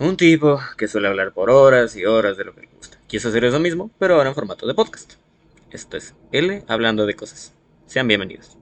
Un tipo que suele hablar por horas y horas de lo que le gusta. Quiso hacer eso mismo, pero ahora en formato de podcast. Esto es L hablando de cosas. Sean bienvenidos.